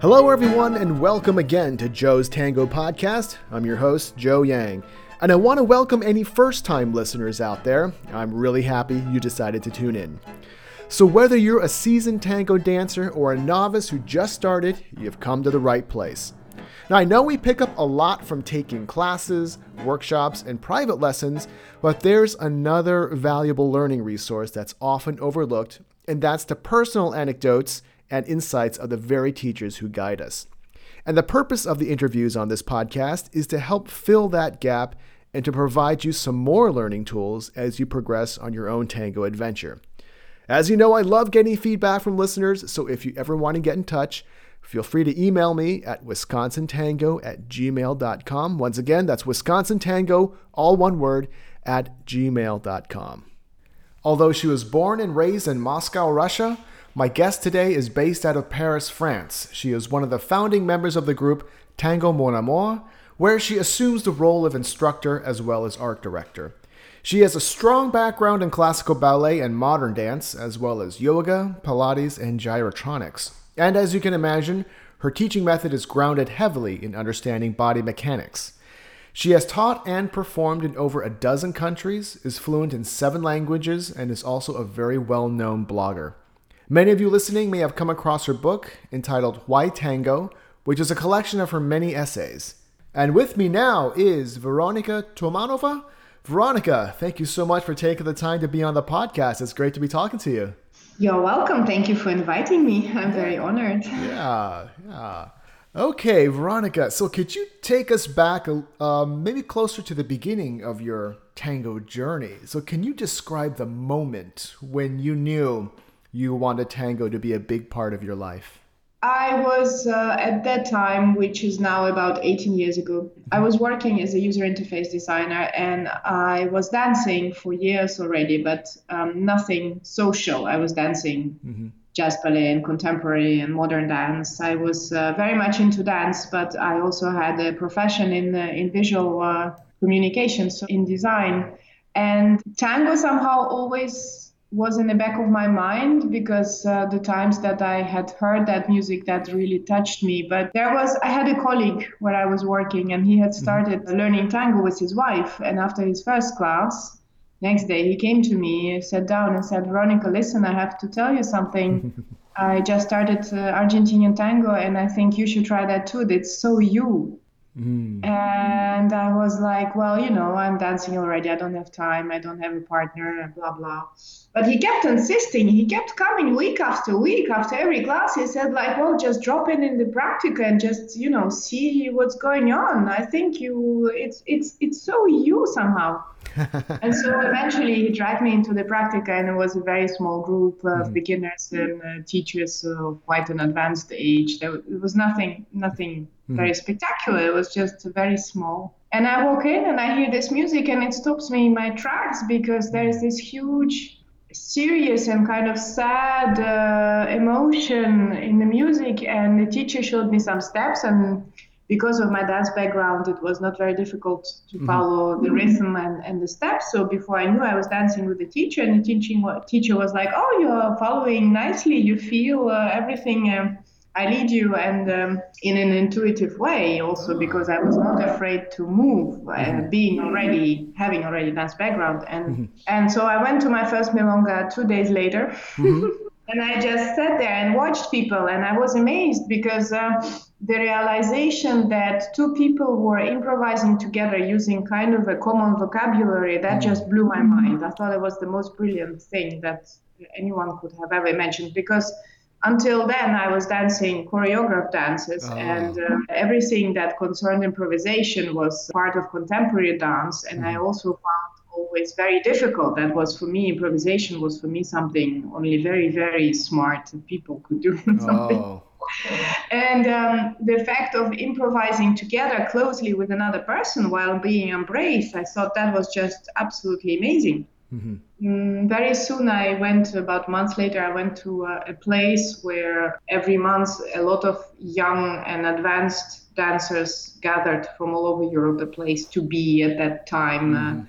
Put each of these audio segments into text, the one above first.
Hello, everyone, and welcome again to Joe's Tango Podcast. I'm your host, Joe Yang, and I want to welcome any first time listeners out there. I'm really happy you decided to tune in. So, whether you're a seasoned tango dancer or a novice who just started, you've come to the right place. Now, I know we pick up a lot from taking classes, workshops, and private lessons, but there's another valuable learning resource that's often overlooked, and that's the personal anecdotes and insights of the very teachers who guide us. And the purpose of the interviews on this podcast is to help fill that gap and to provide you some more learning tools as you progress on your own tango adventure. As you know, I love getting feedback from listeners, so if you ever want to get in touch, feel free to email me at wisconsintango at gmail.com. Once again, that's wisconsintango, all one word, at gmail.com. Although she was born and raised in Moscow, Russia, my guest today is based out of Paris, France. She is one of the founding members of the group Tango Mon Amour, where she assumes the role of instructor as well as art director. She has a strong background in classical ballet and modern dance, as well as yoga, Pilates, and gyrotonics. And as you can imagine, her teaching method is grounded heavily in understanding body mechanics. She has taught and performed in over a dozen countries, is fluent in seven languages, and is also a very well known blogger. Many of you listening may have come across her book entitled Why Tango, which is a collection of her many essays. And with me now is Veronica Toumanova. Veronica, thank you so much for taking the time to be on the podcast. It's great to be talking to you. You're welcome. Thank you for inviting me. I'm very honored. Yeah, yeah. Okay, Veronica. So, could you take us back, um, maybe closer to the beginning of your tango journey? So, can you describe the moment when you knew you wanted tango to be a big part of your life? I was uh, at that time, which is now about 18 years ago, I was working as a user interface designer and I was dancing for years already, but um, nothing social. I was dancing mm-hmm. jazz ballet and contemporary and modern dance. I was uh, very much into dance, but I also had a profession in, uh, in visual uh, communications, so in design. And tango somehow always was in the back of my mind because uh, the times that I had heard that music that really touched me. But there was, I had a colleague where I was working and he had mm-hmm. started mm-hmm. learning tango with his wife. And after his first class, next day he came to me, sat down and said, Veronica, listen, I have to tell you something. I just started uh, Argentinian tango and I think you should try that too. It's so you. Mm. And I was like, well, you know, I'm dancing already. I don't have time. I don't have a partner, blah, blah. But he kept insisting. He kept coming week after week after every class. He said, like, well, just drop in in the practica and just, you know, see what's going on. I think you, it's, it's, it's so you somehow. and so eventually he dragged me into the practica, and it was a very small group of mm-hmm. beginners and uh, teachers of quite an advanced age. There it was nothing, nothing. Very spectacular. It was just very small. And I walk in and I hear this music, and it stops me in my tracks because there is this huge, serious and kind of sad uh, emotion in the music. And the teacher showed me some steps and because of my dance background, it was not very difficult to mm-hmm. follow mm-hmm. the rhythm and, and the steps. So before I knew, I was dancing with the teacher, and the teaching teacher was like, "Oh, you're following nicely. You feel uh, everything." Um, I lead you and um, in an intuitive way also because I was not afraid to move uh, mm-hmm. being already having already dance background and mm-hmm. and so I went to my first milonga two days later mm-hmm. and I just sat there and watched people and I was amazed because uh, the realization that two people were improvising together using kind of a common vocabulary that mm. just blew my mind. I thought it was the most brilliant thing that anyone could have ever imagined because until then I was dancing choreographed dances oh. and uh, everything that concerned improvisation was part of contemporary dance and mm. I also found always very difficult that was for me improvisation was for me something only very very smart people could do something oh and um, the fact of improvising together closely with another person while being embraced, I thought that was just absolutely amazing. Mm-hmm. Mm, very soon, I went about months later. I went to a, a place where every month a lot of young and advanced dancers gathered from all over Europe, a place to be at that time. Uh, mm-hmm. Uh,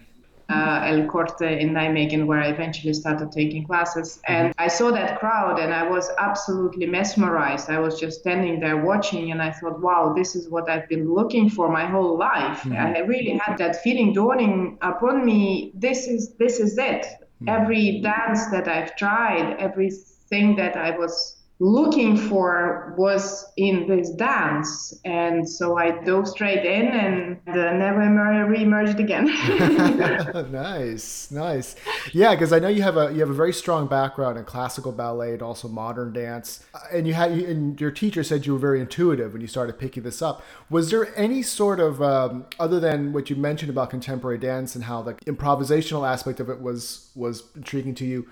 uh, El Corte in Nijmegen, where I eventually started taking classes. And I saw that crowd and I was absolutely mesmerized. I was just standing there watching and I thought, wow, this is what I've been looking for my whole life. Mm-hmm. I really had that feeling dawning upon me. This is this is it. Mm-hmm. Every dance that I've tried, everything that I was looking for was in this dance. And so I dove straight in and uh, never re-emerged again. nice, nice. Yeah, because I know you have a you have a very strong background in classical ballet and also modern dance. Uh, and you had and your teacher said you were very intuitive when you started picking this up. Was there any sort of um, other than what you mentioned about contemporary dance and how the improvisational aspect of it was was intriguing to you?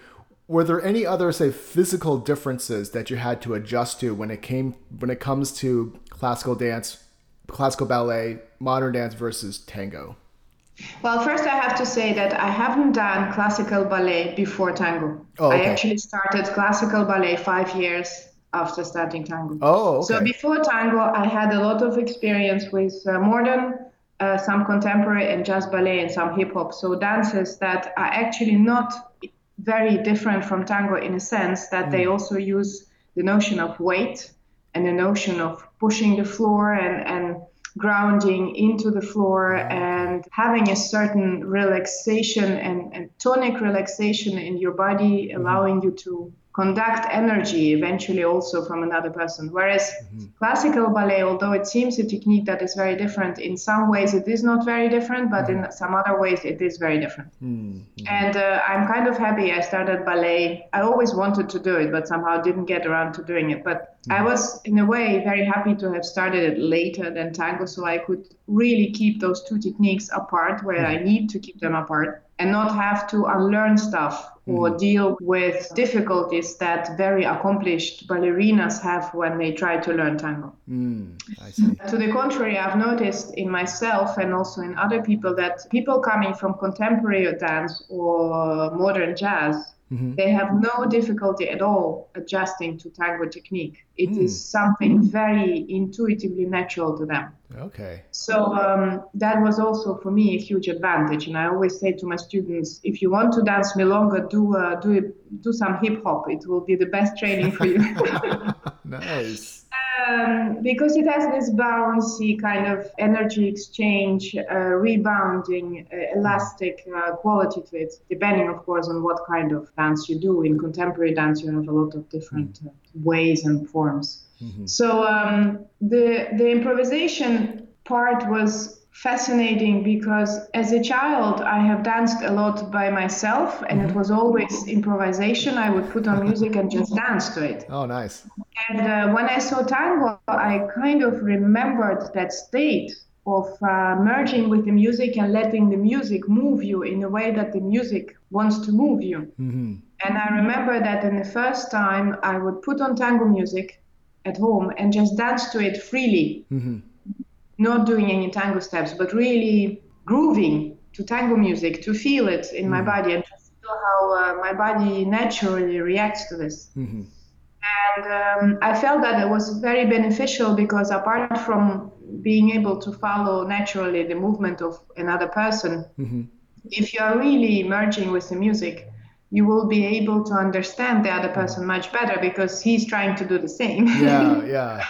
Were there any other say physical differences that you had to adjust to when it came when it comes to classical dance classical ballet modern dance versus tango well first i have to say that i haven't done classical ballet before tango oh, okay. i actually started classical ballet five years after starting tango oh okay. so before tango i had a lot of experience with uh, modern uh, some contemporary and jazz ballet and some hip hop so dances that are actually not very different from tango in a sense that mm. they also use the notion of weight and the notion of pushing the floor and, and grounding into the floor and having a certain relaxation and, and tonic relaxation in your body, mm-hmm. allowing you to conduct energy eventually also from another person. Whereas mm-hmm. classical ballet, although it seems a technique that is very different, in some ways it is not very different, but mm-hmm. in some other ways it is very different. Mm-hmm. And uh, I'm kind of happy I started ballet. I always wanted to do it, but somehow didn't get around to doing it. But I mm-hmm. was, in a way, very happy to have started it later than tango, so I could really keep those two techniques apart where I mm-hmm. need to keep them apart and not have to unlearn stuff or mm. deal with difficulties that very accomplished ballerinas have when they try to learn tango. Mm, to the contrary, I've noticed in myself and also in other people that people coming from contemporary dance or modern jazz Mm-hmm. They have no difficulty at all adjusting to tango technique. It mm. is something very intuitively natural to them. Okay. So um, that was also for me a huge advantage. And I always say to my students, if you want to dance milonga, do uh, do do some hip hop. It will be the best training for you. nice um, because it has this bouncy kind of energy exchange, uh, rebounding, uh, elastic uh, quality to it, depending, of course, on what kind of dance you do. In contemporary dance, you have a lot of different uh, ways and forms. Mm-hmm. So um, the the improvisation part was fascinating because as a child I have danced a lot by myself and it mm-hmm. was always improvisation. I would put on music and just dance to it. Oh, nice. And uh, when I saw tango, I kind of remembered that state of uh, merging with the music and letting the music move you in a way that the music wants to move you. Mm-hmm. And I remember that in the first time I would put on tango music at home and just dance to it freely. Mm-hmm not doing any tango steps, but really grooving to tango music, to feel it in mm my body and to feel how uh, my body naturally reacts to this. Mm-hmm. And um, I felt that it was very beneficial because apart from being able to follow naturally the movement of another person, mm-hmm. if you are really merging with the music, you will be able to understand the other person much better because he's trying to do the same. Yeah, yeah.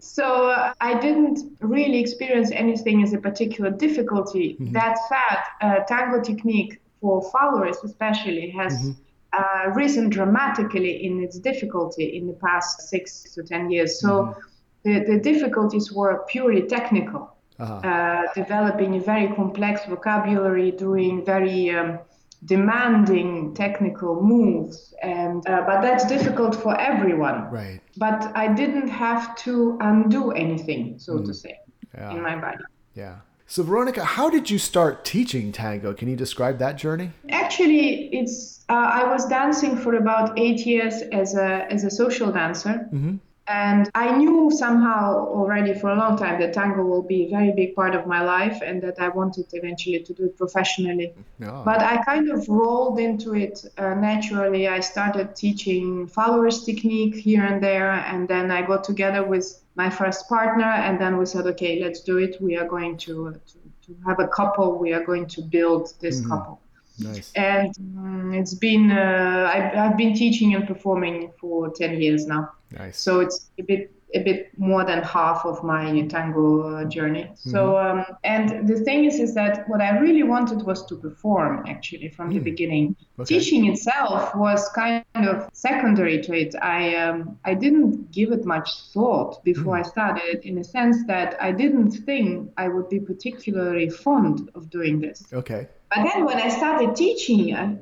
so uh, I didn't really experience anything as a particular difficulty. Mm-hmm. That said, uh, tango technique for followers especially has mm-hmm. uh, risen dramatically in its difficulty in the past six to ten years. So mm-hmm. the, the difficulties were purely technical. Uh-huh. Uh, developing a very complex vocabulary, doing very um, demanding technical moves and uh, but that's difficult for everyone. Right. But i didn't have to undo anything so mm. to say yeah. in my body. Yeah. So veronica how did you start teaching tango? Can you describe that journey? Actually it's uh, i was dancing for about eight years as a as a social dancer. Mm-hmm. And I knew somehow already for a long time that tango will be a very big part of my life and that I wanted eventually to do it professionally. Oh. But I kind of rolled into it uh, naturally. I started teaching followers technique here and there, and then I got together with my first partner, and then we said, okay, let's do it. We are going to, to, to to have a couple. We are going to build this Mhm. couple. Nice. And um, it's been uh, I've, I've been teaching and performing for ten years now. Nice. So it's a bit a bit more than half of my tango uh, journey. So um, and the thing is, is that what I really wanted was to perform actually from the Mm. beginning. Okay. Teaching itself was kind of secondary to it. I um, I didn't give it much thought before I started, in a sense that I didn't think I would be particularly fond of doing this. Okay. But then when I started teaching, I,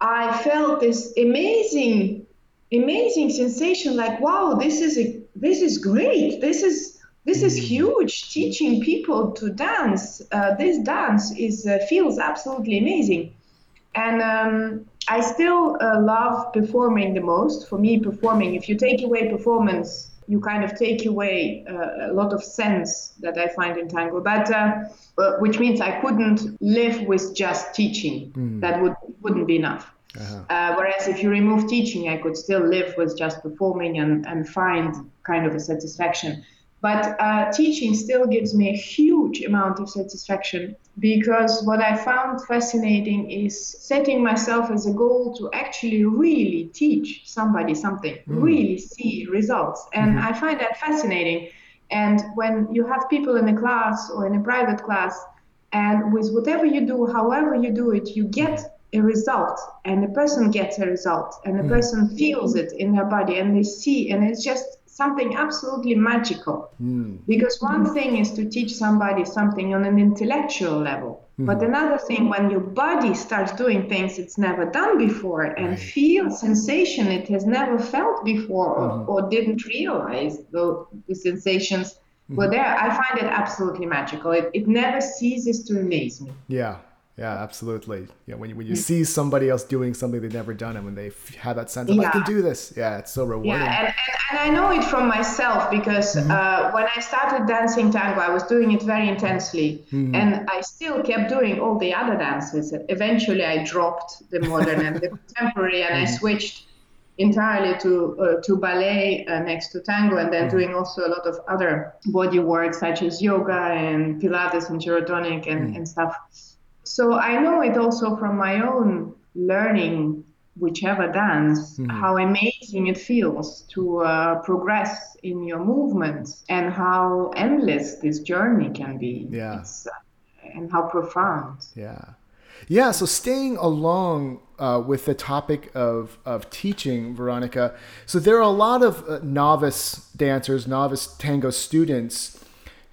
I felt this amazing, amazing sensation like, wow, this is a, this is great. This is this is huge. Teaching people to dance, uh, this dance is uh, feels absolutely amazing, and um, I still uh, love performing the most. For me, performing. If you take away performance, you kind of take away uh, a lot of sense that I find in tango. But uh, uh, which means I couldn't live with just teaching. Mm. That would wouldn't be enough. Uh-huh. Uh, whereas if you remove teaching, I could still live with just performing and, and find kind of a satisfaction. But uh, teaching still gives me a huge amount of satisfaction because what I found fascinating is setting myself as a goal to actually really teach somebody something, really see results. And I find that fascinating. And when you have people in a class or in a private class, and with whatever you do, however you do it, you get a result, and the person gets a result, and the mm. person feels it in their body, and they see, and it's just something absolutely magical. Mm. Because one thing is to teach somebody something on an intellectual level, but mm-hmm. another thing when your body starts doing things it's never done before and Right. feel sensation it has never felt before or, mm-hmm. or didn't realize the, the sensations were mm-hmm. there. I find it absolutely magical. It, it never ceases to amaze me. Yeah. Yeah, absolutely. Yeah, when you, when you see somebody else doing something they've never done, and when they f- have that sense of I can do this, yeah, it's so rewarding. Yeah, and, and, and I know it from myself because uh, when I started dancing tango, I was doing it very intensely, and I still kept doing all the other dances. Eventually, I dropped the modern and the contemporary, and I switched entirely to uh, to ballet uh, next to tango, and then doing also a lot of other body work such as yoga and Pilates and gyrotonic and, and stuff. So I know it also from my own learning whichever dance, how amazing it feels to uh, progress in your movements and how endless this journey can be. Yeah. Uh, and how profound. Yeah. Yeah. So staying along uh, with the topic of, of teaching, Veronica. So there are a lot of uh, novice dancers, novice tango students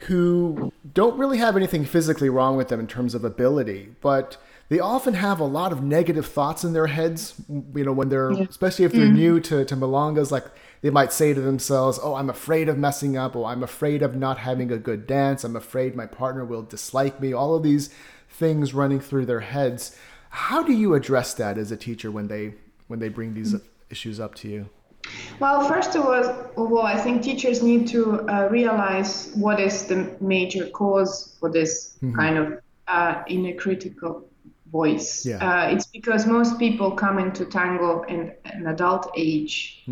who don't really have anything physically wrong with them in terms of ability, but they often have a lot of negative thoughts in their heads. You know, when they're, especially if they're mm-hmm. new to, to Milongas, like they might say to themselves, Oh, I'm afraid of messing up. Oh, I'm afraid of not having a good dance. I'm afraid my partner will dislike me. All of these things running through their heads. How do you address that as a teacher when they when they bring these mm. issues up to you? Well, first of all, of all I think teachers need to uh, realize what is the major cause for this kind of uh, inner critical voice. Yeah. Uh, it's because most people come into tango in an adult age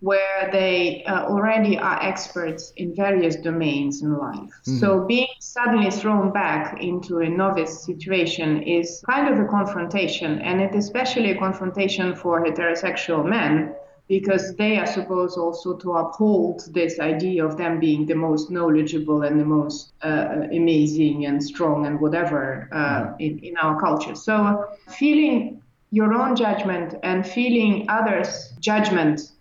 where they uh, already are experts in various domains in life. So being suddenly thrown back into a novice situation is kind of a confrontation, and it is especially a confrontation for heterosexual men because they are supposed also to uphold this idea of them being the most knowledgeable and the most uh, amazing and strong and whatever uh, in, in our culture. So feeling your own judgment and feeling others' judgment,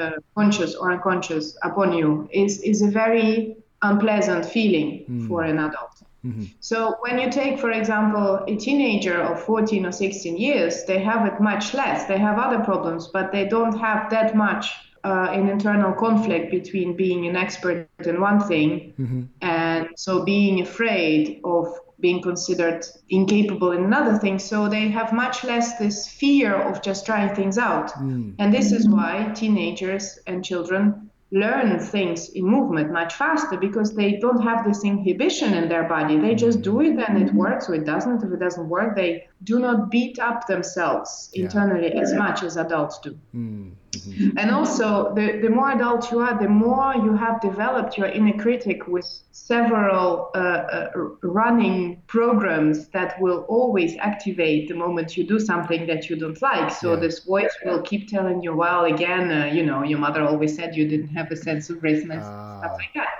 uh, conscious or unconscious, upon you is, is a very unpleasant feeling for an adult. Mm-hmm. So when you take, for example, a teenager of 14 or 16 years, they have it much less. They have other problems, but they don't have that much uh, an internal conflict between being an expert in one thing mm-hmm. and so being afraid of being considered incapable in another thing. So they have much less this fear of just trying things out. Mm. And this is why teenagers and children learn things in movement much faster because they don't have this inhibition in their body. They just do it and it mm-hmm. works or it doesn't. If it doesn't work, they do not beat up themselves Yeah. internally as much as adults do. Mm, mhm. And also, the, the more adult you are, the more you have developed your inner critic with several uh, uh, running programs that will always activate the moment you do something that you don't like. So Yeah. this voice will keep telling you, well, again, uh, you know, your mother always said you didn't have a sense of rhythm and Ah. stuff like that.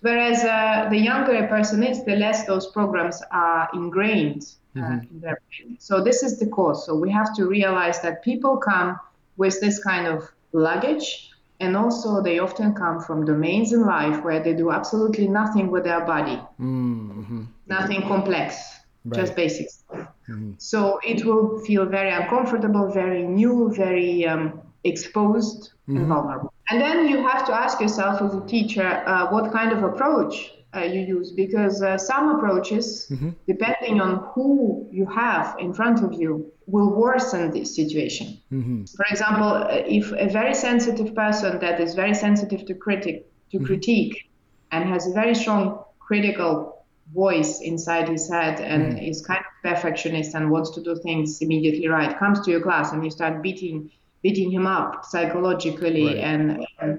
Whereas uh, the younger a person is, the less those programs are ingrained uh, Mhm. in their brain. So this is the cause. So we have to realize that people come with this kind of luggage, and also they often come from domains in life where they do absolutely nothing with their body, Mm, mhm. nothing complex, just Right. basic stuff. Mhm. So it will feel very uncomfortable, very new, very um, exposed Mhm. and vulnerable. And then you have to ask yourself as a teacher uh, what kind of approach uh, you use because uh, some approaches, Mhm. depending on who you have in front of you, will worsen this situation. Mhm. For example, uh, if a very sensitive person that is very sensitive to critic to critique and has a very strong critical voice inside his head and is kind of perfectionist and wants to do things immediately right, comes to your class and you start beating beating him up psychologically Right. and, and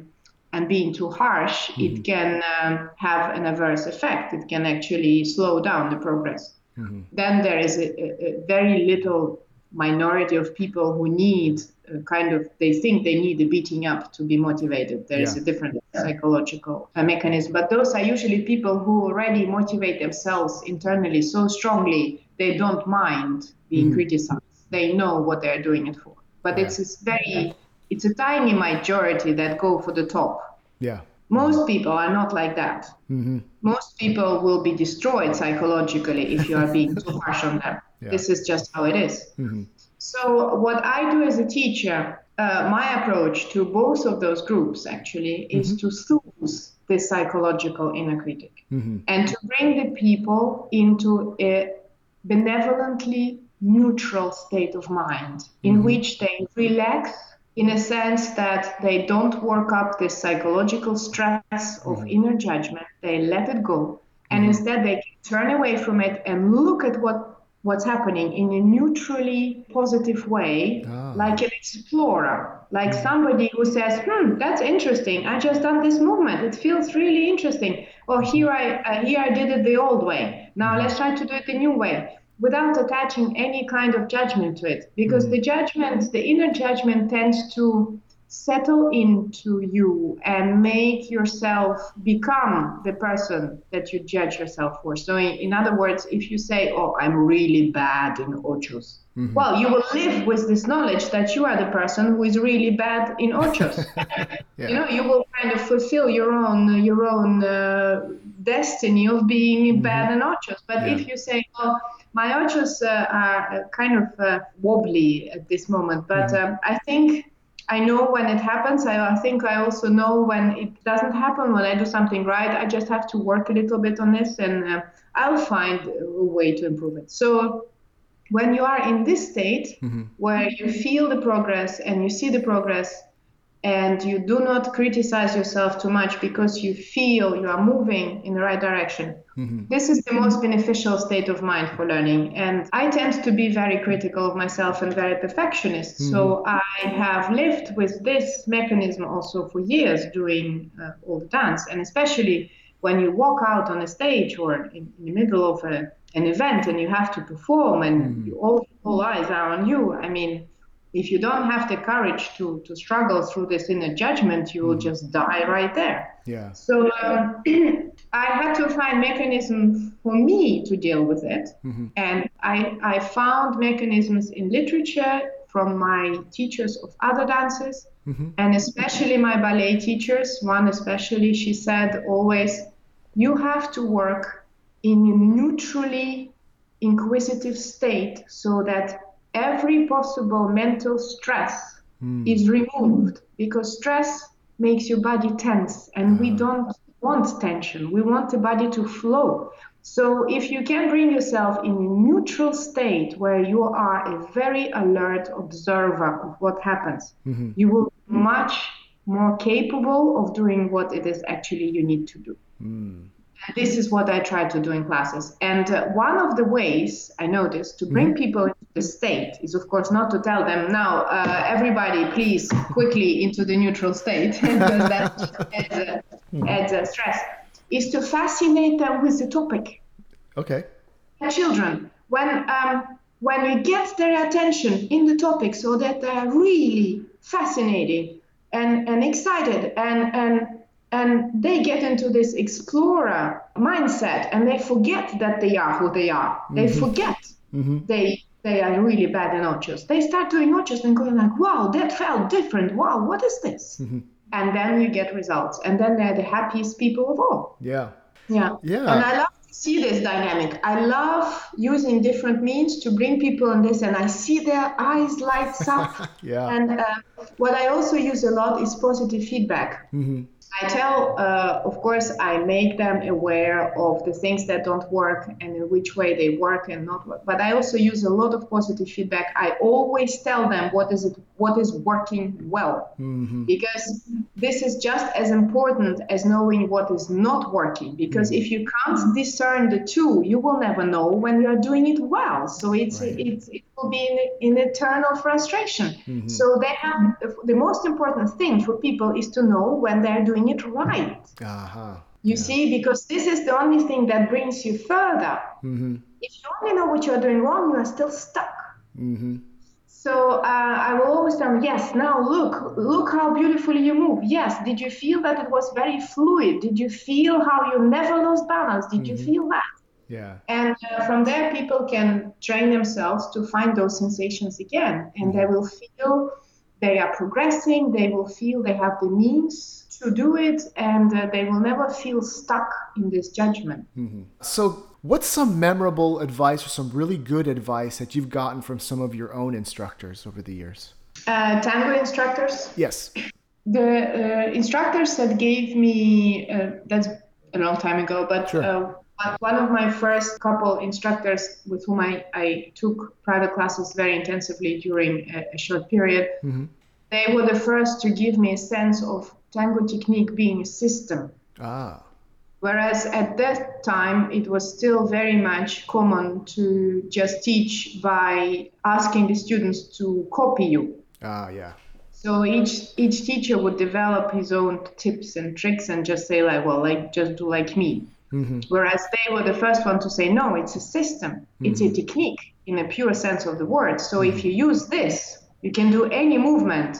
and being too harsh, it can um, have an adverse effect. It can actually slow down the progress Mhm. then there is a, a, a very little minority of people who need uh, kind of they think they need a beating up to be motivated there is Yeah. a different psychological uh, mechanism but those are usually people who already motivate themselves internally so strongly they don't mind being Mhm. criticized they know what they're doing it for but Yeah. it's, it's very it's a tiny majority that go for the top Yeah. most people are not like that Mhm. most people will be destroyed psychologically if you are being too harsh on them. Yeah. This is just how it is. Mhm. So, what I do as a teacher, uh, my approach to both of those groups actually is to soothe this psychological inner critic Mhm. and to bring the people into a benevolently neutral state of mind in which they relax in a sense that they don't work up this psychological stress of inner judgment. They let it go. And instead they can turn away from it and look at what what's happening in a neutrally positive way Ah. like an explorer like somebody who says hmm that's interesting. I just done this movement. It feels really interesting. Or here i uh, here i did it the old way. Now let's try to do it the new way without attaching any kind of judgment to it. Because mm. the judgment the inner judgment tends to settle into you and make yourself become the person that you judge yourself for. So in, in other words if you say oh i'm really bad in ochos well you will live with this knowledge that you are the person who is really bad in ochos. Yeah. you know you will kind of fulfill your own your own uh, destiny of being bad in ochos. But Yeah. if you say oh my ochos uh, are uh, kind of uh, wobbly at this moment but um, i think i know when it happens I, I think i also know when it doesn't happen when i do something right i just have to work a little bit on this and uh, i'll find a way to improve it so when you are in this state Mhm. where you feel the progress and you see the progress and you do not criticize yourself too much because you feel you are moving in the right direction. Mhm. this is the most beneficial state of mind for learning and i tend to be very critical of myself and very perfectionist. So i have lived with this mechanism also for years doing uh, all the dance and especially when you walk out on a stage or in, in the middle of a, an event and you have to perform and you, all, all eyes are on you. I mean if you don't have the courage to, to struggle through this inner judgment you will just die right there Yeah. so um, I had to find mechanisms for me to deal with it, Mhm. and I, I found mechanisms in literature from my teachers of other dances, Mhm. and especially my ballet teachers. One especially, she said always, you have to work in a neutrally inquisitive state so that every possible mental stress Mm. is removed because stress makes your body tense and we Ah. don't want tension we want the body to flow so if you can bring yourself in a neutral state where you are a very alert observer of what happens Mhm. you will be much more capable of doing what it is actually you need to do Mm. This is what I try to do in classes. And uh, one of the ways I noticed to bring mm-hmm. people into the state is, of course, not to tell them now, uh, everybody, please quickly into the neutral state, because that adds, mm. adds stress, is to fascinate them with the topic. Okay. Children, when um, when you get their attention in the topic so that they're really fascinating and, and excited and, and and they get into this explorer mindset and they forget that they are who they are mm-hmm. they forget mm-hmm. they they are really bad in ochos they start doing ochos and going like wow that felt different wow what is this mm-hmm. and then you get results and then they're the happiest people of all yeah yeah yeah and i love to see this dynamic. I love using different means to bring people on this, and I see their eyes lights up. yeah. And uh, what I also use a lot is positive feedback. Mm-hmm. I tell, uh, of course, I make them aware of the things that don't work and in which way they work and not work. But I also use a lot of positive feedback. I always tell them what is it, what is working well, mm-hmm. because this is just as important as knowing what is not working. Because mm-hmm. if you can't discern the two, you will never know when you are doing it well. So it's right. it's it will be in, in eternal frustration. Mm-hmm. So they have the most important thing for people is to know when they're doing doing it right. Uh-huh. You yeah. see, because this is the only thing that brings you further. Mm-hmm. If you only know what you're doing wrong, you are still stuck. Mm-hmm. So uh, I will always tell them, yes, now look, look how beautifully you move. Yes, did you feel that it was very fluid? Did you feel how you never lost balance? Did mm-hmm. you feel that? Yeah. And uh, from there, people can train themselves to find those sensations again, and they will feel they are progressing. They will feel they have the means to do it and uh, they will never feel stuck in this judgment. Mm-hmm. So, what's some memorable advice or some really good advice that you've gotten from some of your own instructors over the years? Uh, tango instructors? Yes. The uh, instructors that gave me, uh, that's a long time ago, but sure. Uh, one of my first couple instructors with whom I, I took private classes very intensively during a, a short period, mm-hmm. they were the first to give me a sense of tango technique being a system. Ah. Whereas at that time, it was still very much common to just teach by asking the students to copy you. Ah, yeah. So each each teacher would develop his own tips and tricks and just say like, well, like just do like me. Mm-hmm. Whereas they were the first one to say, no, it's a system, mm-hmm. it's a mm-hmm. technique in a pure sense of the word. So mm-hmm. if you use this, you can do any movement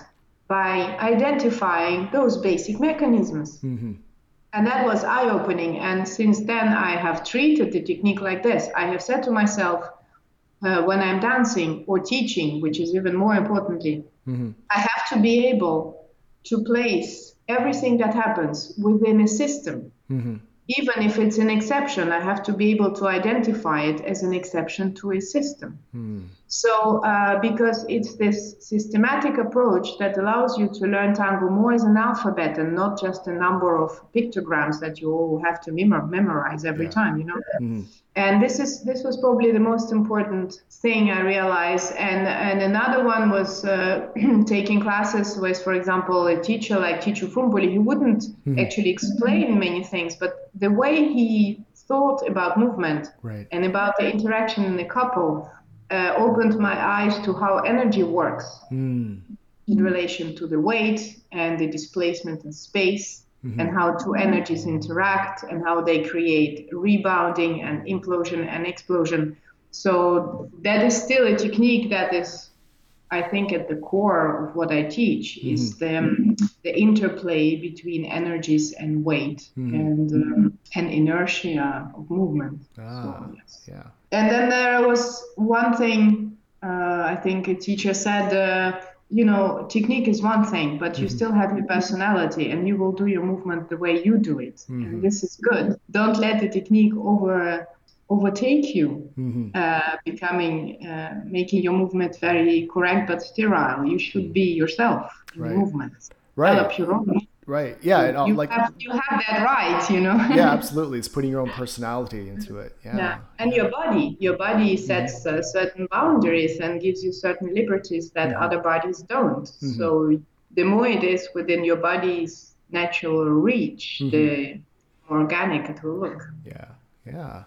by identifying those basic mechanisms. Mm-hmm. And that was eye opening. And since then, I have treated the technique like this. I have said to myself, uh, when I'm dancing or teaching, which is even more importantly, mm-hmm. I have to be able to place everything that happens within a system. Mm-hmm even if it's an exception, I have to be able to identify it as an exception to a system. Hmm. So, uh, because it's this systematic approach that allows you to learn tango more as an alphabet and not just a number of pictograms that you all have to mem- memorize every yeah. time, you know. Hmm and this is this was probably the most important thing I realized. And and another one was uh, taking classes with, for example, a teacher like Chicho Frumboli. He wouldn't mm-hmm. actually explain many things, but the way he thought about movement right. and about the interaction in the couple uh, opened my eyes to how energy works mm. in relation to the weight and the displacement in space mm-hmm. and how two energies interact and how they create rebounding and implosion and explosion. So that is still a technique that is, I think, at the core of what I teach mm-hmm. is the, the interplay between energies and weight mm-hmm. and um, and inertia of movement. Ah, so, yes. yeah. And then there was one thing uh, I think a teacher said. Uh, you know, technique is one thing, but you mm-hmm. still have your personality and you will do your movement the way you do it. Mm-hmm. And this is good. Don't let the technique over overtake you, mm-hmm. uh, becoming uh, making your movement very correct but sterile. You should be yourself in right. movement. Right. Develop your own Right. Yeah. You, and, you like have, you have that right, you know. yeah, absolutely. It's putting your own personality into it. Yeah. yeah. And your body, your body sets uh, certain boundaries and gives you certain liberties that mm-hmm. other bodies don't. Mm-hmm. So the more it is within your body's natural reach, mm-hmm. the more organic it will look. Yeah, yeah.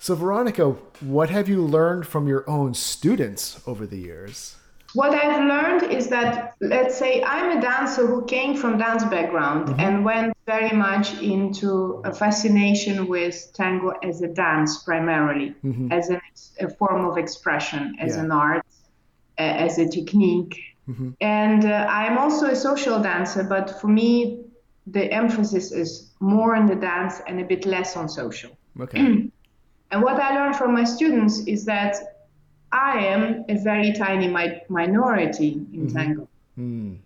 So, Veronica, what have you learned from your own students over the years? What I've learned is that, let's say, I'm a dancer who came from dance background mm-hmm. and went very much into a fascination with tango as a dance primarily, mm-hmm. as an, a form of expression, as yeah. an art, as a technique. Mm-hmm. And uh, I'm also a social dancer, but for me, the emphasis is more on the dance and a bit less on social. Okay. and what I learned from my students is that I am a very tiny mi- minority in mm-hmm. tango. Mm.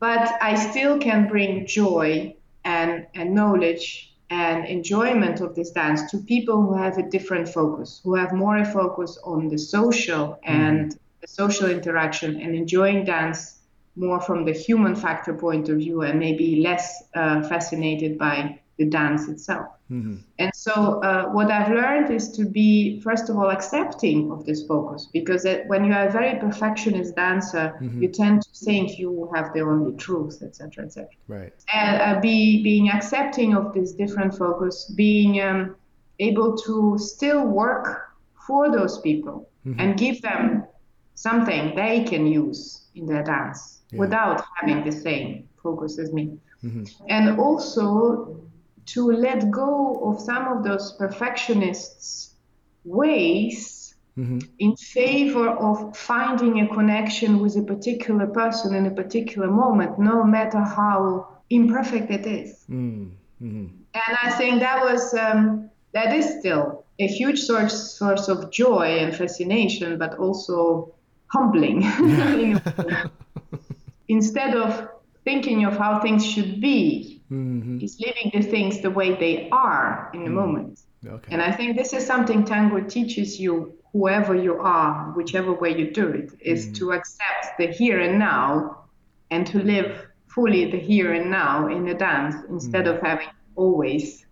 But I still can bring joy and, and knowledge and enjoyment of this dance to people who have a different focus, who have more a focus on the social and mm. the social interaction and enjoying dance more from the human factor point of view and maybe less uh, fascinated by the dance itself. Mm-hmm. And so, uh, what I've learned is to be, first of all, accepting of this focus, because it, when you are a very perfectionist dancer, mm-hmm. you tend to think you have the only truth, etc., etc. Right. And uh, be being accepting of this different focus, being um, able to still work for those people mm-hmm. and give them something they can use in their dance yeah. without having the same focus as me. Mm-hmm. And also to let go of some of those perfectionists' ways mm-hmm. in favor of finding a connection with a particular person in a particular moment, no matter how imperfect it is. Mm-hmm. And I think that was um, that is still a huge source source of joy and fascination, but also humbling. Yeah. Instead of thinking of how things should be, mm-hmm. is living the things the way they are in the mm-hmm. moment. Okay. And I think this is something tango teaches you, whoever you are, whichever way you do it, is mm-hmm. to accept the here and now and to live fully the here and now in the dance instead of mm-hmm. having always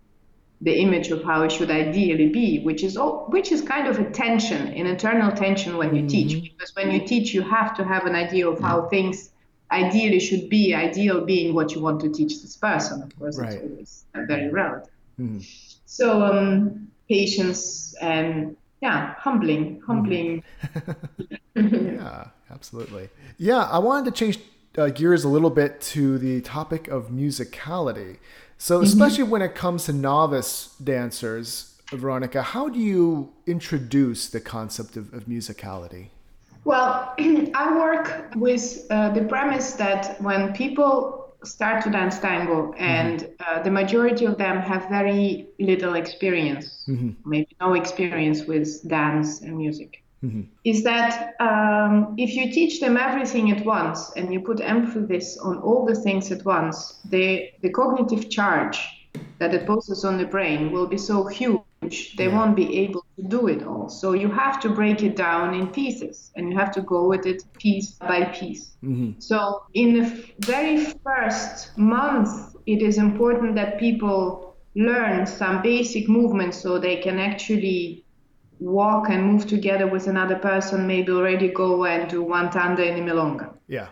the image of how it should ideally be, which is all, which is kind of a tension, an internal tension when you mm-hmm. teach. Because when you teach, you have to have an idea of how things ideally should be ideal being what you want to teach this person of course right. it's always very relative mm-hmm. so um, patience and yeah humbling humbling mm-hmm. yeah absolutely yeah i wanted to change uh, gears a little bit to the topic of musicality so mm-hmm. especially mm-hmm. when it comes to novice dancers veronica how do you introduce the concept of, of musicality well, I work with uh, the premise that when people start to dance tango mm-hmm. and mm-hmm. uh, the majority of them have very little experience, mm-hmm. maybe no experience with dance and music, mm-hmm. is that um, if you teach them everything at once and you put emphasis on all the things at once, the, the cognitive charge that it poses on the brain will be so huge they yeah. won't be able to do it all. So you have to break it down in pieces and you have to go with it piece by piece. Mm-hmm. So in the very first month, it is important that people learn some basic movements so they can actually walk and move together with another person, maybe already go and do one tanda in a milonga. Yeah.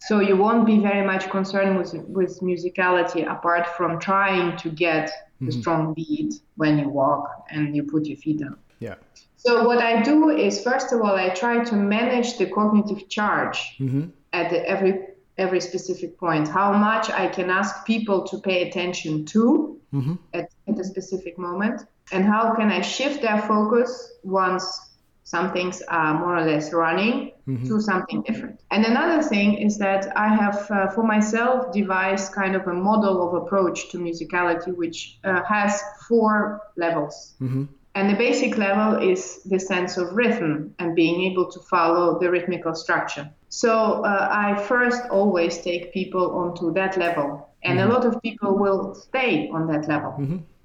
So you won't be very much concerned with with musicality apart from trying to get mm-hmm. the strong beat when you walk and you put your feet down. Yeah. So what I do is first of all I try to manage the cognitive charge mm-hmm. at the, every every specific point. How much I can ask people to pay attention to mm-hmm. at, at a specific moment, and how can I shift their focus once some things are more or less running mm-hmm. to something different. And another thing is that I have, uh, for myself, devised kind of a model of approach to musicality, which uh, has four levels. Mm-hmm. And the basic level is the sense of rhythm and being able to follow the rhythmical structure. So uh, I first always take people onto that level. And mm-hmm. a lot of people will stay on that level.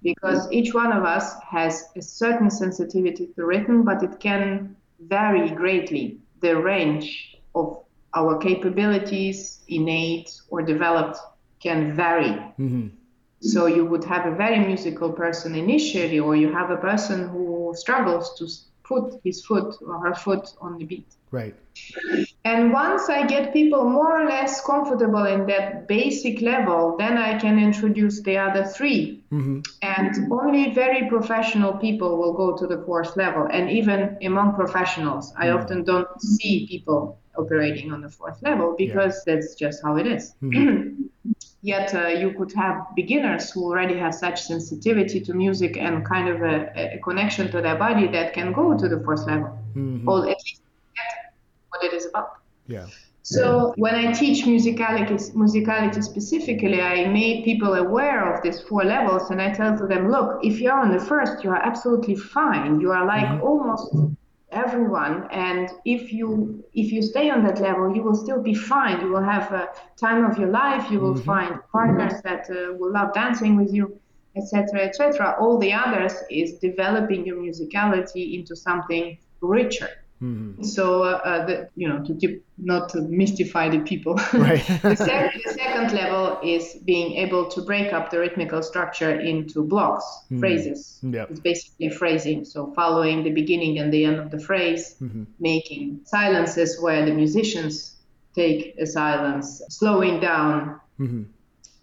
Because each one of us has a certain sensitivity to rhythm, but it can vary greatly. The range of our capabilities, innate or developed, can vary. Mm-hmm. So you would have a very musical person initially, or you have a person who struggles to put his foot or her foot on the beat. Right. And once I get people more or less comfortable in that basic level, then I can introduce the other 3 Mm-hmm. And only very professional people will go to the fourth level. And even among professionals, I Mm. often don't see people operating on the fourth level because that's just how it is. Mhm. Yet uh, you could have beginners who already have such sensitivity to music and kind of a, a connection to their body that can go to the fourth level, Mhm. or at least get what it is about. Yeah. So when I teach musicality, musicality specifically, I make people aware of these four levels, and I tell to them, look, if you're on the first, you are absolutely fine. You are like Mhm. almost everyone, and if you if you stay on that level, you will still be fine. You will have a time of your life. You will Mhm. find partners that uh, will love dancing with you, etc., etc. All the others is developing your musicality into something richer. Mhm. So, uh, uh, the, you know, to keep, not to mystify the people. Right. the, sec- the second level is being able to break up the rhythmical structure into blocks, Mm. phrases. Yep. It's basically phrasing. So, following the beginning and the end of the phrase, Mhm. making silences where the musicians take a silence, slowing down Mhm.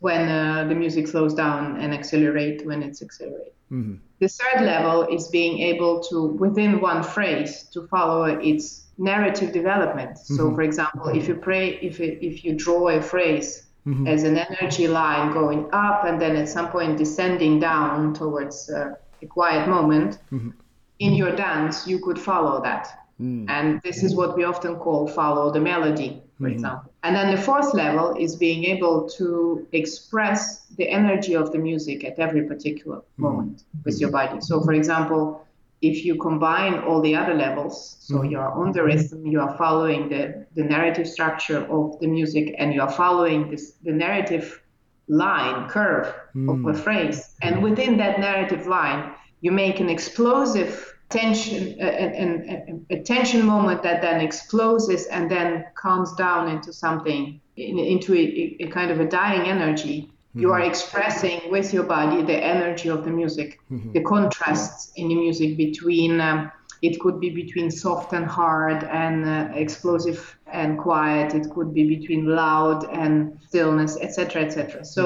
When uh, the music slows down, and accelerate when it's accelerated. Mhm. The third level is being able to, within one phrase, to follow its narrative development. So, Mhm. for example, if you pray, if it, if you draw a phrase Mhm. as an energy line going up and then at some point descending down towards uh, a quiet moment, Mhm. in your dance you could follow that. Mm. And this is what we often call follow the melody, for Mhm. example. And then the fourth level is being able to express the energy of the music at every particular moment with your body. So, for example, if you combine all the other levels, so Mhm. you're on the rhythm, you are following the, the narrative structure of the music, and you are following this, the narrative line, curve of a Mm. phrase. And within that narrative line, you make an explosive tension, a, a, tension moment that then explodes and then calms down into something, in, into a, a kind of a dying energy. You are expressing with your body the energy of the music, Mhm. the contrasts in the music between. Um, it could be between soft and hard and uh, explosive and quiet. It could be between loud and stillness, etc., etc. So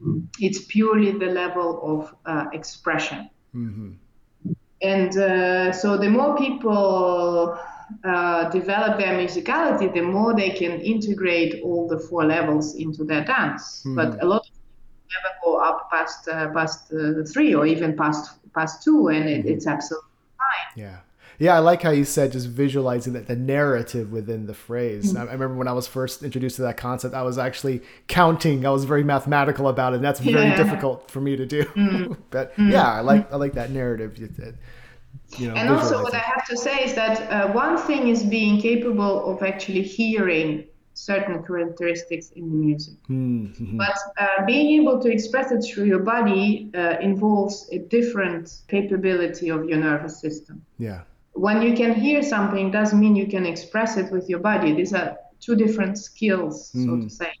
um, it's purely the level of uh, expression. And uh, so the more people uh, develop their musicality, the more they can integrate all the four levels into their dance. Mhm. But a lot of people never go up past uh, past uh, three or even past past two, and it, it's absolutely fine. Yeah. Yeah, I like how you said just visualizing that the narrative within the phrase. I, I remember when I was first introduced to that concept, I was actually counting. I was very mathematical about it, and that's very Yeah. difficult for me to do. but yeah, I like I like that narrative. You, know, And also, what. I have to say is that uh, one thing is being capable of actually hearing certain characteristics in the music. Mhm. But uh, being able to express it through your body uh, involves a different capability of your nervous system. Yeah. When you can hear something, doesn't mean you can express it with your body. These are two different skills, so Mhm. to say,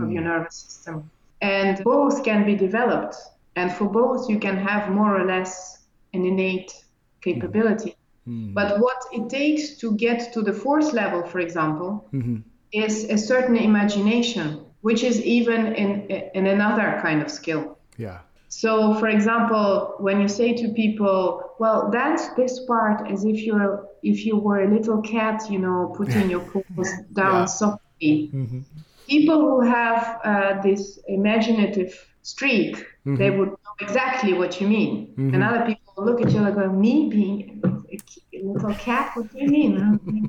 of your nervous system. And both can be developed. And for both, you can have more or less an innate capability. Mhm. But what it takes to get to the fourth level, for example, Mhm. is a certain imagination, which is even in, in another kind of skill. Yeah. So, for example, when you say to people, "Well, dance this part as if you're if you were a little cat, you know, putting your paws down Yeah. softly," Mhm. people who have uh, this imaginative streak, they Mhm. would know exactly what you mean. Mhm. And other people look at you like, "Oh, "Me being a little cat? What do you mean?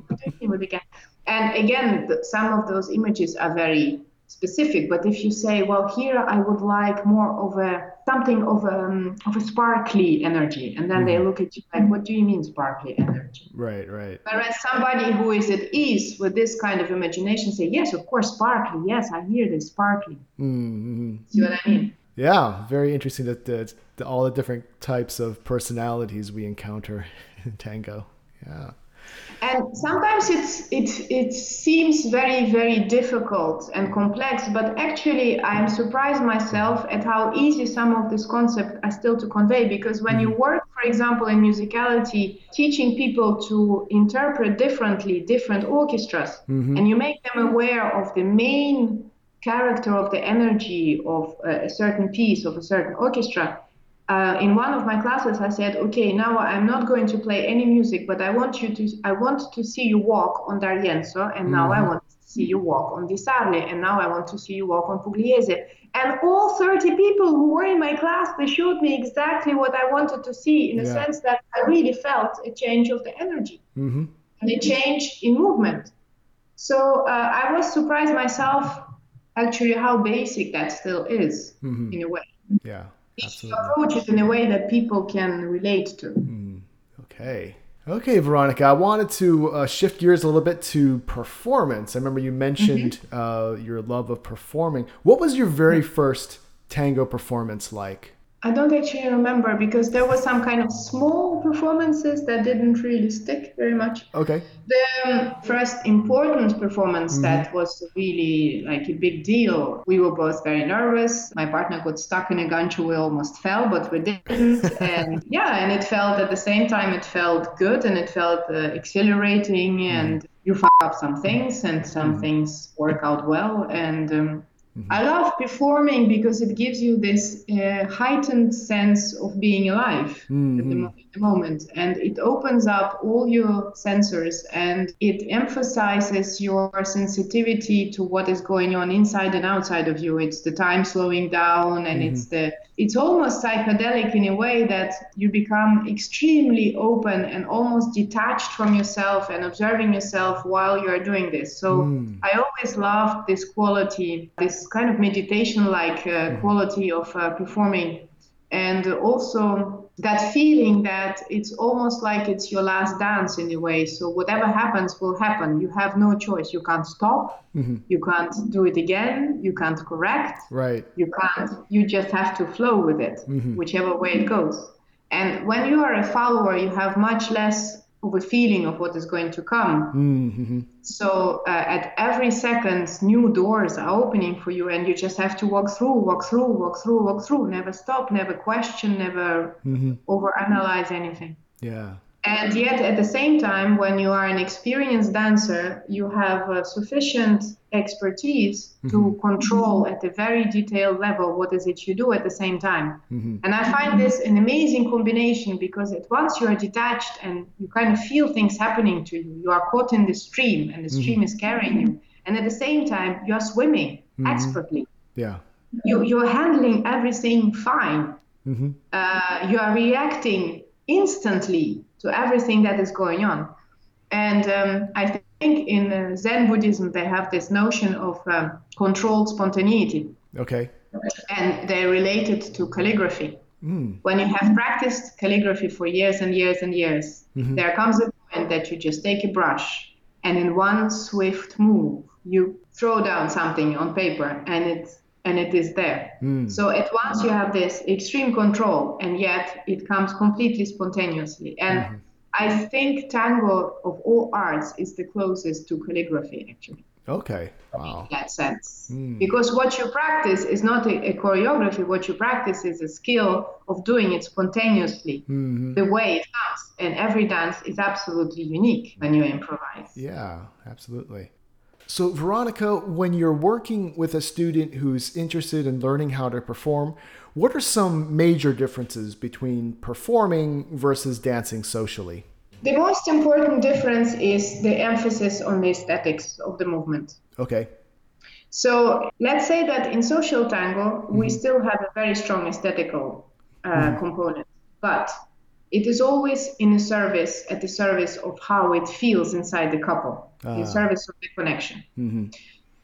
What do you mean with a cat?" And again, th- some of those images are very specific. But if you say, "Well, here I would like more of a something of a um, of a sparkly energy," and then they look at you like, "What do you mean sparkly energy?" Right. Right. Whereas somebody who is at ease with this kind of imagination say, yes, of course, sparkly. Yes, I hear this sparkly. Mhm. See what I mean? Yeah. Very interesting that the, the, all the different types of personalities we encounter in tango. Yeah. And sometimes it's, it, it seems very, very difficult and complex, but actually, I'm surprised myself at how easy some of these concepts are still to convey because when you work for example, in musicality, teaching people to interpret differently different orchestras, Mm-hmm. and you make them aware of the main character of the energy of a certain piece of a certain orchestra. Uh, in one of my classes, I said, "Okay, now I'm not going to play any music, but I want you to, I want to see you walk on D'Arienzo, and now I want to see you walk on Di Sarli, and now I want to see you walk on Pugliese." And all 30 people who were in my class, they showed me exactly what I wanted to see, in a Yeah. sense that I really felt a change of the energy Mm-hmm. and a change in movement. So uh, I was surprised myself, actually, how basic that still is Mhm. in a way. Yeah. Absolutely. approach it in a way that people can relate to. Okay. Okay, Veronica, I wanted to uh, shift gears a little bit to performance. I remember you mentioned uh, your love of performing. What was your very first tango performance like? I don't actually remember because there was some kind of small performances that didn't really stick very much. Okay. The um, first important performance that was really like a big deal. We were both very nervous. My partner got stuck in a gancho. We almost fell, but we didn't. and yeah, and it felt at the same time, it felt good and it felt uh, exhilarating. And you fuck up some things and some things work out well. And um, I love performing because it gives you this uh, heightened sense of being alive mo- at the moment. Moment and it opens up all your sensors and it emphasizes your sensitivity to what is going on inside and outside of you. It's the time slowing down and it's the it's almost psychedelic in a way that you become extremely open and almost detached from yourself and observing yourself while you are doing this. So I always loved this quality, this kind of meditation like uh, quality of uh, performing. And also that feeling that it's almost like it's your last dance in a way. So whatever happens will happen. You have no choice. You can't stop. Mm-hmm. You can't do it again. You can't correct Right. you can't you just have to flow with it mm-hmm. whichever way it goes and when you are a follower you have much less of a feeling of what is going to come Mm-hmm. so uh, at every second new doors are opening for you and you just have to walk through walk through walk through walk through never stop never question never overanalyze anything Yeah. and yet, at the same time, when you are an experienced dancer, you have uh, sufficient expertise to control at a very detailed level what is it you do at the same time. And I find this an amazing combination because at once you are detached and you kind of feel things happening to you. You are caught in the stream, and the stream is carrying you. And at the same time, you are swimming expertly. Yeah. You, you're handling everything fine. Mm-hmm. Uh, you are reacting instantly to everything that is going on. And um, I think in uh, Zen Buddhism, they have this notion of um, controlled spontaneity, Okay. and they're related to calligraphy. Mm. When you have practiced calligraphy for years and years and years, there comes a point that you just take a brush and in one swift move, you throw down something on paper and it and it is there. So at once you have this extreme control, and yet it comes completely spontaneously. And I think tango of all arts is the closest to calligraphy, actually, Okay. Wow. in that sense. Hmm. Because what you practice is not a, a choreography, what you practice is a skill of doing it spontaneously, mm-hmm. the way it comes. And every dance is absolutely unique when you improvise. Yeah, absolutely. So, Veronica, when you're working with a student who's interested in learning how to perform, what are some major differences between performing versus dancing socially? The most important difference is the emphasis on the aesthetics of the movement. Okay. So let's say that in social tango, we still have a very strong aesthetical uh, component, but it is always in a service, at the service of how it feels inside the couple, in service of the connection. Mm-hmm.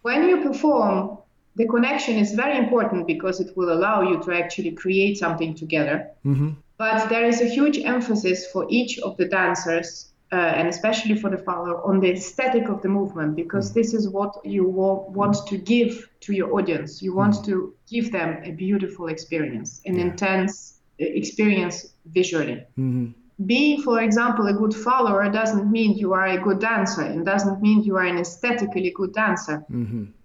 When you perform, the connection is very important because it will allow you to actually create something together. Mm-hmm. But there is a huge emphasis for each of the dancers, uh, and especially for the follower, on the aesthetic of the movement because mm. this is what you wa- want to give to your audience. You want mm. to give them a beautiful experience, an intense uh, experience visually. Mm-hmm. Being, for example, a good follower doesn't mean you are a good dancer. and doesn't mean you are an aesthetically good dancer.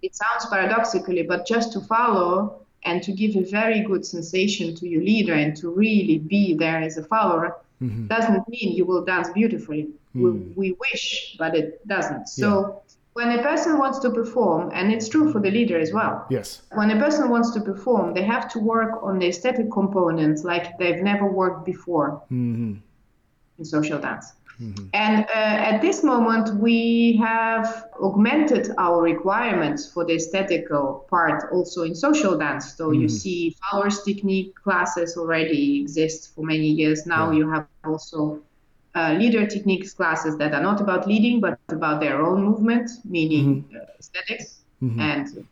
It sounds paradoxically, but just to follow and to give a very good sensation to your leader and to really be there as a follower mm-hmm. doesn't mean you will dance beautifully. Mm. We, we, wish, but it doesn't. So yeah. when a person wants to perform, and it's true for the leader as well. Yes. When a person wants to perform, they have to work on the aesthetic components like they've never worked before mm-hmm. In social dance. Mm-hmm. And uh, at this moment, we have augmented our requirements for the aesthetical part also in social dance. So mm-hmm. you see, flowers technique classes already exist for many years now. Yeah. You have also uh, leader techniques classes that are not about leading, but about their own movement, meaning mm-hmm. uh, aesthetics mm-hmm. and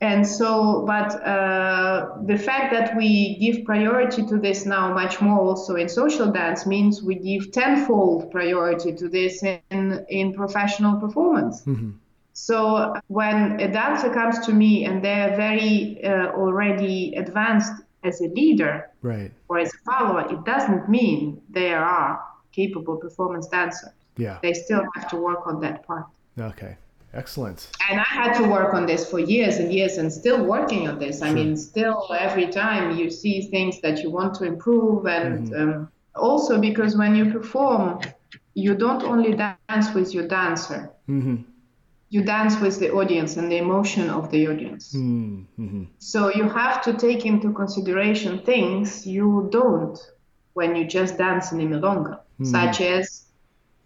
And so, but uh, the fact that we give priority to this now much more also in social dance means we give tenfold priority to this in, in professional performance. Mm-hmm. So when a dancer comes to me and they're very uh, already advanced as a leader right. or as a follower, it doesn't mean they are capable performance dancer. Yeah. They still have to work on that part. Okay. Excellent. And I had to work on this for years and years and still working on this. Sure. I mean, still every time you see things that you want to improve. And mm-hmm. um, also because when you perform, you don't only dance with your dancer, mm-hmm. you dance with the audience and the emotion of the audience. Mm-hmm. So you have to take into consideration things you don't when you just dance in a milonga, mm-hmm. such as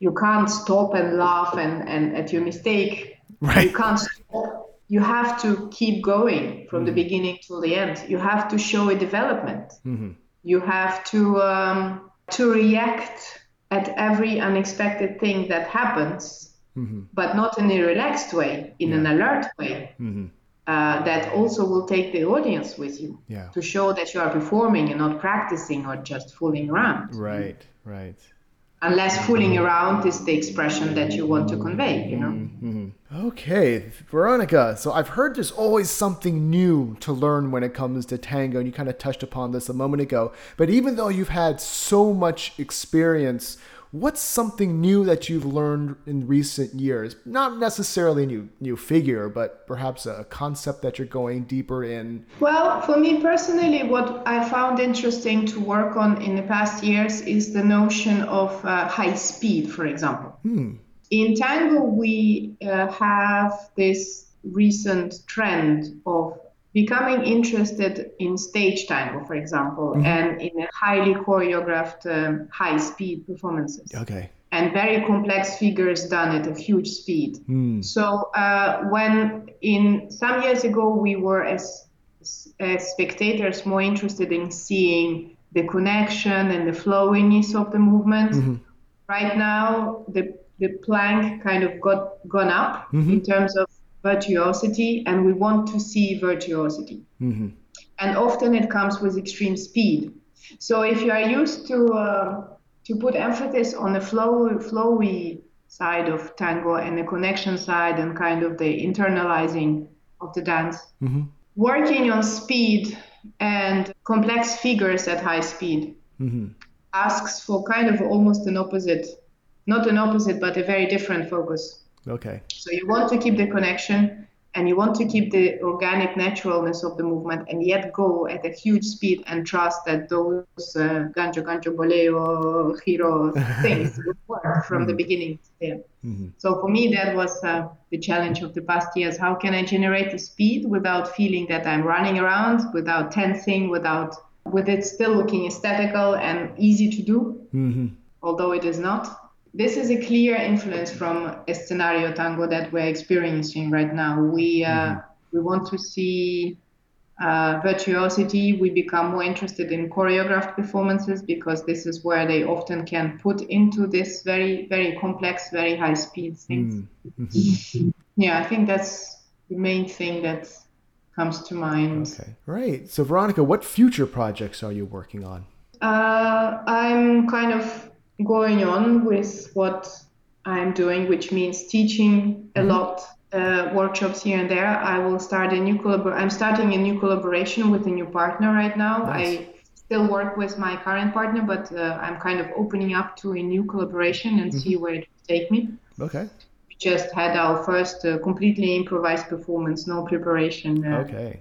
you can't stop and laugh and, and at your mistake Right. You can't stop. You have to keep going from mm-hmm. the beginning to the end. You have to show a development. Mm-hmm. You have to um, to react at every unexpected thing that happens, mm-hmm. but not in a relaxed way, in yeah. an alert way. Mm-hmm. Uh, that also will take the audience with you yeah. to show that you are performing and not practicing or just fooling around. Right, right unless fooling around is the expression that you want to convey you know mm-hmm. okay veronica so i've heard there's always something new to learn when it comes to tango and you kind of touched upon this a moment ago but even though you've had so much experience what's something new that you've learned in recent years? Not necessarily a new new figure, but perhaps a concept that you're going deeper in. Well, for me personally, what I found interesting to work on in the past years is the notion of uh, high speed, for example. Hmm. In tango, we uh, have this recent trend of becoming interested in stage tango, for example, mm-hmm. and in highly choreographed, um, high-speed performances. Okay. And very complex figures done at a huge speed. Mm. So uh, when in some years ago we were as, as spectators more interested in seeing the connection and the flowiness of the movement. Mm-hmm. Right now, the the plank kind of got gone up mm-hmm. in terms of virtuosity and we want to see virtuosity. Mm-hmm. And often it comes with extreme speed. So if you are used to uh, to put emphasis on the flow flowy side of tango and the connection side and kind of the internalizing of the dance, mm-hmm. working on speed and complex figures at high speed mm-hmm. asks for kind of almost an opposite, not an opposite, but a very different focus. Okay. So you want to keep the connection and you want to keep the organic naturalness of the movement and yet go at a huge speed and trust that those uh, gancho, gancho, boleo, giro things work from mm-hmm. the beginning to the end. Mm-hmm. So for me, that was uh, the challenge of the past years. How can I generate the speed without feeling that I'm running around, without tensing, without with it still looking aesthetical and easy to do, mm-hmm. although it is not this is a clear influence from a scenario tango that we're experiencing right now. We uh, mm-hmm. we want to see uh, virtuosity. We become more interested in choreographed performances because this is where they often can put into this very very complex, very high speed things. Mm-hmm. yeah, I think that's the main thing that comes to mind. Okay, right. So Veronica, what future projects are you working on? Uh, I'm kind of going on with what I'm doing, which means teaching a mm-hmm. lot, uh, workshops here and there. I will start a new collabor. I'm starting a new collaboration with a new partner right now. Nice. I still work with my current partner, but uh, I'm kind of opening up to a new collaboration and mm-hmm. see where it will take me. Okay. We just had our first uh, completely improvised performance, no preparation. Uh, okay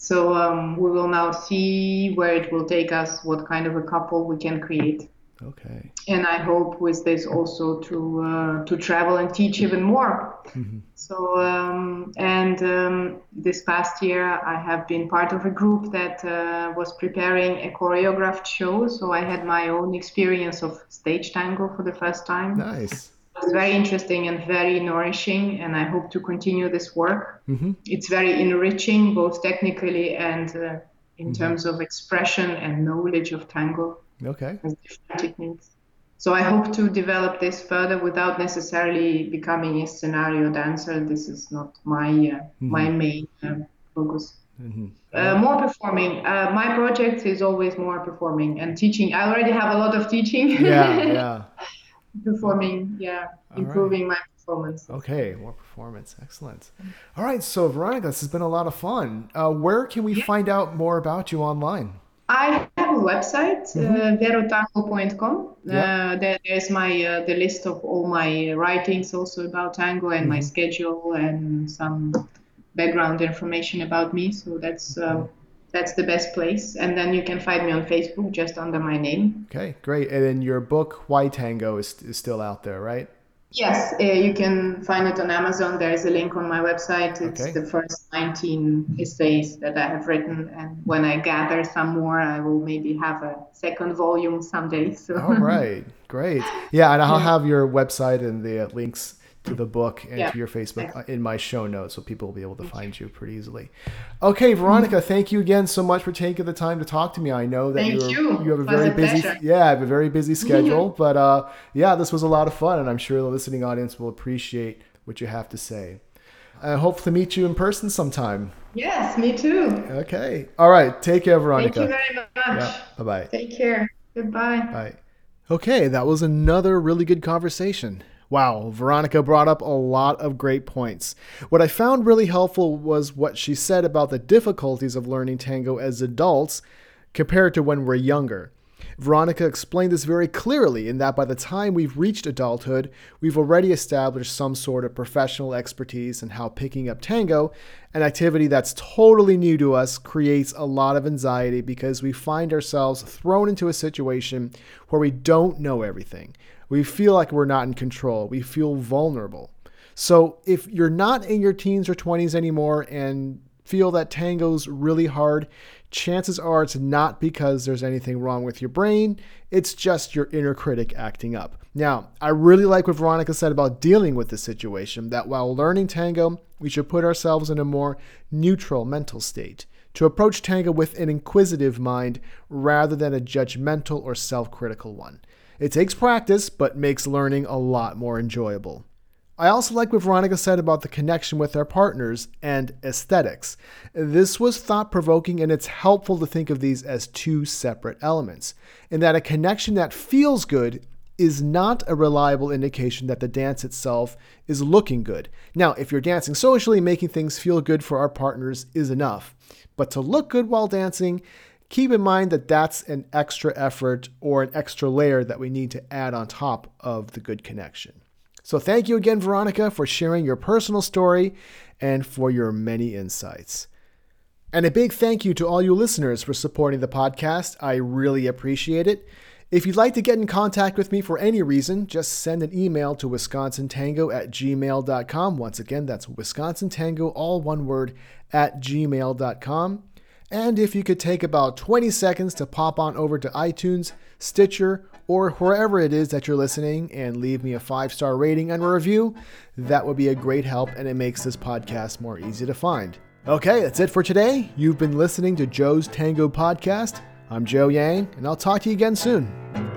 So um, we will now see where it will take us, what kind of a couple we can create. Okay. And I hope with this also to uh, to travel and teach even more. Mm-hmm. So um, and um, this past year I have been part of a group that uh, was preparing a choreographed show. So I had my own experience of stage tango for the first time. Nice. It was very interesting and very nourishing, and I hope to continue this work. Mm-hmm. It's very enriching, both technically and uh, in Mhm. terms of expression and knowledge of tango Okay. techniques. So I hope to develop this further without necessarily becoming a scenario dancer. This is not my uh, my main um, focus. Mm-hmm. Uh, more performing. Uh, my project is always more performing and teaching. I already have a lot of teaching. yeah, yeah. performing, yeah, All improving my performance. Okay, more performance. Excellent. All right, so Veronica, this has been a lot of fun. Uh, where can we find out more about you online? I website, uh, verotango.com. Yeah. Uh, there, there's my uh, the list of all my writings also about tango and my Mhm. schedule and some background information about me. So that's that's the best place. And then you can find me on Facebook just under my name. Okay, great. And then your book, Why Tango, is, is still out there, right? Yes, uh, you can find it on Amazon. There's a link on my website. It's Okay. the first 19 essays that I have written, and when I gather some more, I will maybe have a second volume someday. So. All right, great. Yeah, and I'll have your website and the uh, links to the book and Yeah. to your Facebook uh, in my show notes so people will be able to find you pretty easily. Okay, Veronica, thank you again so much for taking the time to talk to me. I know that you. you have a very a busy pleasure. yeah, I have a very busy schedule, but uh, yeah, this was a lot of fun and I'm sure the listening audience will appreciate what you have to say. I hope to meet you in person sometime. Yes, me too. Okay. All right. Take care, Veronica. Thank you very much. Yeah. Bye bye. Take care. Goodbye. Bye. Okay, that was another really good conversation. Wow, Veronica brought up a lot of great points. What I found really helpful was what she said about the difficulties of learning tango as adults compared to when we're younger. Veronica explained this very clearly in that by the time we've reached adulthood, we've already established some sort of professional expertise in how picking up tango, an activity that's totally new to us, creates a lot of anxiety because we find ourselves thrown into a situation where we don't know everything. We feel like we're not in control, we feel vulnerable. So if you're not in your teens or 20s anymore and feel that tango's really hard, chances are it's not because there's anything wrong with your brain, it's just your inner critic acting up. Now, I really like what Veronica said about dealing with the situation that while learning tango, we should put ourselves in a more neutral mental state. To approach tango with an inquisitive mind rather than a judgmental or self critical one. It takes practice, but makes learning a lot more enjoyable. I also like what Veronica said about the connection with our partners and aesthetics. This was thought provoking, and it's helpful to think of these as two separate elements, in that a connection that feels good is not a reliable indication that the dance itself is looking good. Now, if you're dancing socially, making things feel good for our partners is enough. But to look good while dancing, keep in mind that that's an extra effort or an extra layer that we need to add on top of the good connection. So, thank you again, Veronica, for sharing your personal story and for your many insights. And a big thank you to all you listeners for supporting the podcast. I really appreciate it. If you'd like to get in contact with me for any reason, just send an email to wisconsintango at gmail.com. Once again, that's wisconsintango, all one word, at gmail.com. And if you could take about 20 seconds to pop on over to iTunes, Stitcher, or wherever it is that you're listening and leave me a five star rating and a review, that would be a great help and it makes this podcast more easy to find. Okay, that's it for today. You've been listening to Joe's Tango Podcast. I'm Joe Yang, and I'll talk to you again soon.